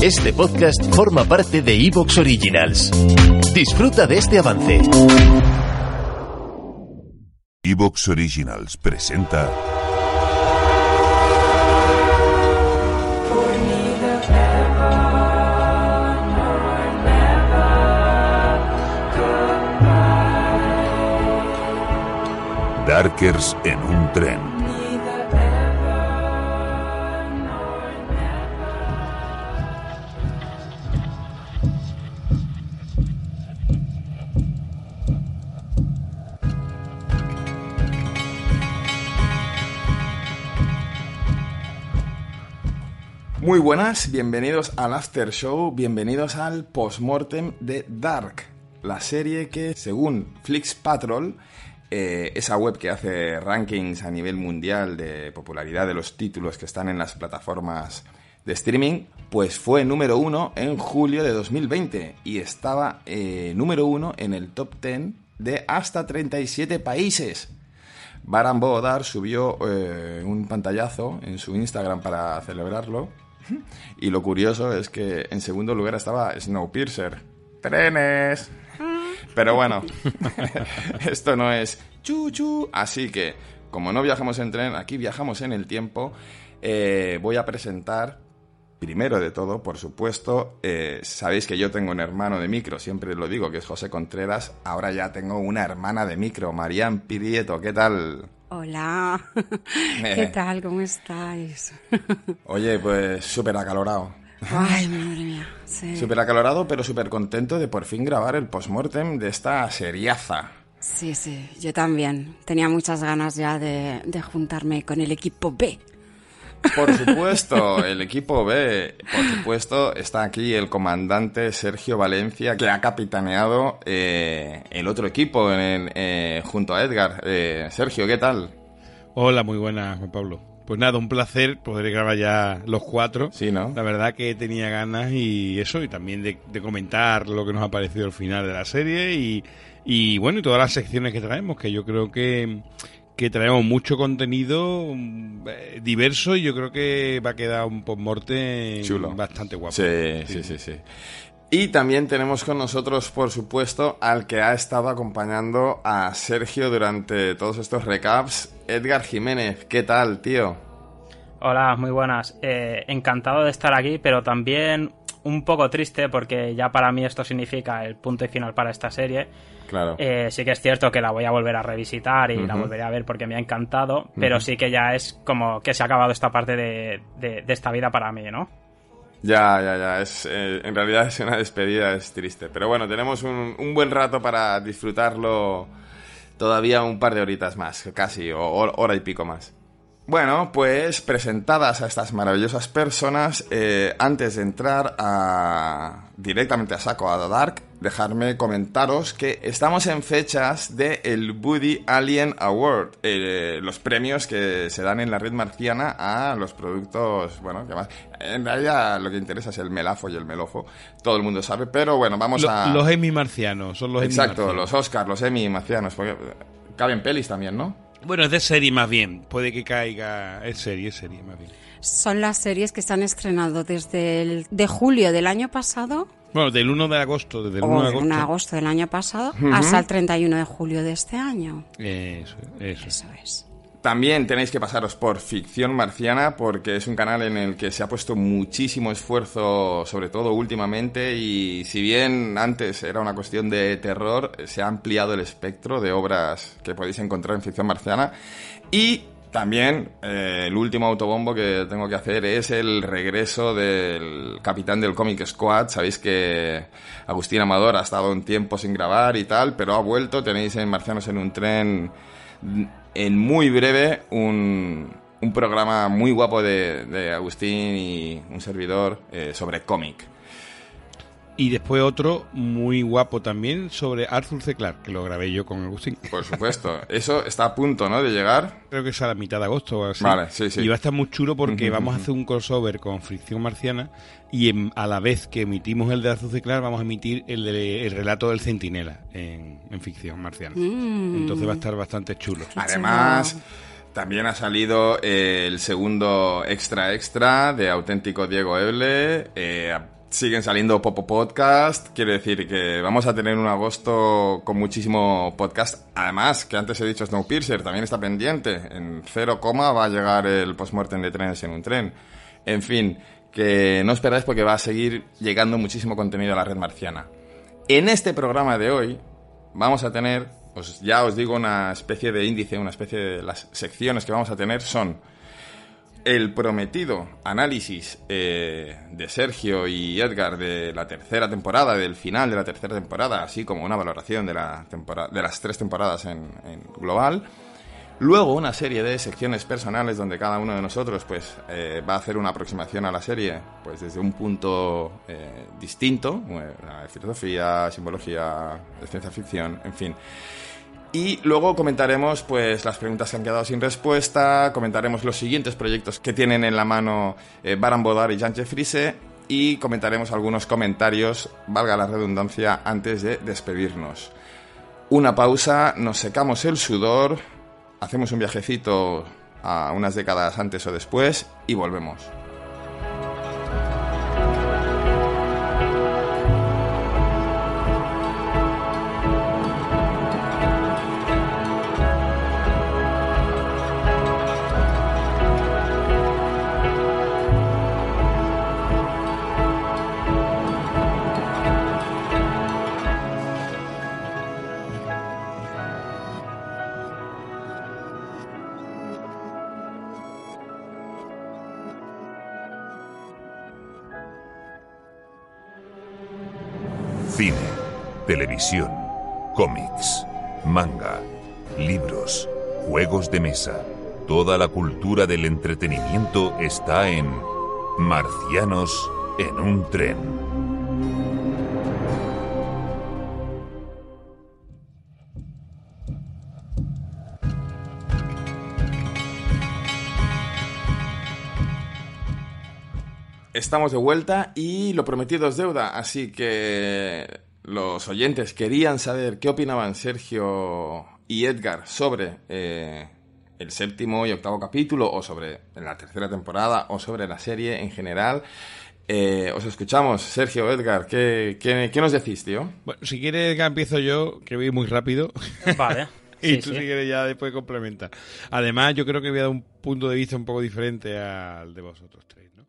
Este podcast forma parte de Evox Originals. Disfruta de este avance. Evox Originals presenta. Darkers en un tren. Muy buenas, bienvenidos al After Show, bienvenidos al postmortem de Dark, la serie que, según Flix Patrol, eh, esa web que hace rankings a nivel mundial de popularidad de los títulos que están en las plataformas de streaming, pues fue número uno en julio de 2020 y estaba eh, número uno en el top 10 de hasta 37 países. Baran Bodar subió eh, un pantallazo en su Instagram para celebrarlo. Y lo curioso es que en segundo lugar estaba Snowpiercer. ¡Trenes! Pero bueno, esto no es chuchu. Así que, como no viajamos en tren, aquí viajamos en el tiempo. eh, voy a presentar, primero de todo, por supuesto, eh, sabéis que yo tengo un hermano de micro, siempre lo digo, que es José Contreras. Ahora ya tengo una hermana de micro, Marian Pirieto. ¿Qué tal? Hola, ¿qué tal? ¿Cómo estáis? Oye, pues súper acalorado. Ay, madre mía. Sí. Súper acalorado, pero súper contento de por fin grabar el postmortem de esta seriaza. sí, sí, yo también. Tenía muchas ganas ya de, de juntarme con el equipo B. Por supuesto, el equipo B, por supuesto, está aquí el comandante Sergio Valencia, que ha capitaneado eh, el otro equipo en el- eh, junto a Edgar. Eh, Sergio, ¿qué tal? Hola, muy buenas, Juan Pablo. Pues nada, un placer poder grabar ya los cuatro. Sí, ¿no? La verdad que tenía ganas y eso, y también de, de comentar lo que nos ha parecido al final de la serie y, y bueno, y todas las secciones que traemos, que yo creo que, que traemos mucho contenido mm, eh, diverso y yo creo que va a quedar un postmortem Chulo. bastante guapo. Sí, sí, sí, sí. Y también tenemos con nosotros, por supuesto, al que ha estado acompañando a Sergio durante todos estos recaps, Edgar Jiménez. ¿Qué tal, tío? Hola, muy buenas. Eh, encantado de estar aquí, pero también un poco triste porque ya para mí esto significa el punto y final para esta serie. Claro. Eh, sí que es cierto que la voy a volver a revisitar y la volveré a ver porque me ha encantado, pero sí que ya es como que se ha acabado esta parte de, de- de esta vida para mí, ¿no? Ya, ya, ya. Es, eh, en realidad es una despedida, es triste. Pero bueno, tenemos un, un buen rato para disfrutarlo todavía un par de horitas más, casi, o hor- hora y pico más. Bueno, pues presentadas a estas maravillosas personas, eh, antes de entrar a, directamente a saco a Dark, dejarme comentaros que estamos en fechas del el Woody Alien Award, eh, los premios que se dan en la red marciana a los productos, bueno, que más, en realidad lo que interesa es el melafo y el melofo, todo el mundo sabe, pero bueno, vamos Lo- a... Los Emmy marcianos, son los Emmy Exacto, marcianos. los Oscars, los Emmy marcianos, porque caben pelis también, ¿no? Bueno, es de serie más bien. Puede que caiga. Es serie, es serie más bien. Son las series que se han estrenado desde el de julio del año pasado, Bueno, del 1 de agosto, desde el 1 o de del agosto. 1 de agosto del año pasado, hasta el 31 de julio de este año. Eso, eso. Eso es. También tenéis que pasaros por Ficción Marciana porque es un canal en el que se ha puesto muchísimo esfuerzo, sobre todo últimamente, y si bien antes era una cuestión de terror, se ha ampliado el espectro de obras que podéis encontrar en Ficción Marciana. Y también eh, el último autobombo que tengo que hacer es el regreso del capitán del Comic Squad. Sabéis que Agustín Amador ha estado un tiempo sin grabar y tal, pero ha vuelto. Tenéis en Marcianos en un tren en muy breve un, un programa muy guapo de, de Agustín y un servidor eh, sobre cómic. Y después otro muy guapo también sobre Arthur C. Clarke, que lo grabé yo con Agustín. Por supuesto. Eso está a punto, ¿no? De llegar. Creo que es a la mitad de agosto o así. Vale, sí, sí. Y va a estar muy chulo porque vamos a hacer un crossover con Fricción Marciana y en- a la vez que emitimos el de Arthur C. Clarke vamos a emitir el, de- el relato del Centinela en, en Ficción Marciana. Mm. Entonces va a estar bastante chulo. Además, también ha salido eh, el segundo extra extra de auténtico Diego Eble. Eh, siguen saliendo Popo Podcast. Quiere decir que vamos a tener un agosto con muchísimo podcast. Además, que antes he dicho Snowpiercer, también está pendiente. En cero coma va a llegar el postmortem de trenes en un tren. En fin, que no esperáis porque va a seguir llegando muchísimo contenido a la red marciana. En este programa de hoy vamos a tener, pues ya os digo, una especie de índice, una especie de las secciones que vamos a tener son el prometido análisis eh, de Sergio y Edgar de la tercera temporada, del final de la tercera temporada, así como una valoración de, la temporada, de las tres temporadas en, global. Luego una serie de secciones personales donde cada uno de nosotros pues eh, va a hacer una aproximación a la serie pues desde un punto eh, distinto, eh, filosofía, simbología, ciencia ficción, en fin. Y luego comentaremos pues las preguntas que han quedado sin respuesta, comentaremos los siguientes proyectos que tienen en la mano eh, Baran Bodar y Jean Frise y comentaremos algunos comentarios, valga la redundancia, antes de despedirnos. Una pausa, nos secamos el sudor, hacemos un viajecito a unas décadas antes o después y volvemos. Cine, televisión, cómics, manga, libros, juegos de mesa. Toda la cultura del entretenimiento está en Marcianos en un tren. Estamos de vuelta y lo prometido es deuda, así que los oyentes querían saber qué opinaban Sergio y Edgar sobre eh, el séptimo y octavo capítulo, o sobre la tercera temporada, o sobre la serie en general. Eh, os escuchamos, Sergio, Edgar, ¿qué, qué, qué nos decís, tío? Bueno, si quieres, Edgar, empiezo yo, que voy muy rápido. Vale. y Sí, tú sí. si quieres ya después complementa. Además, yo creo que voy a dar un punto de vista un poco diferente al de vosotros tres, ¿no?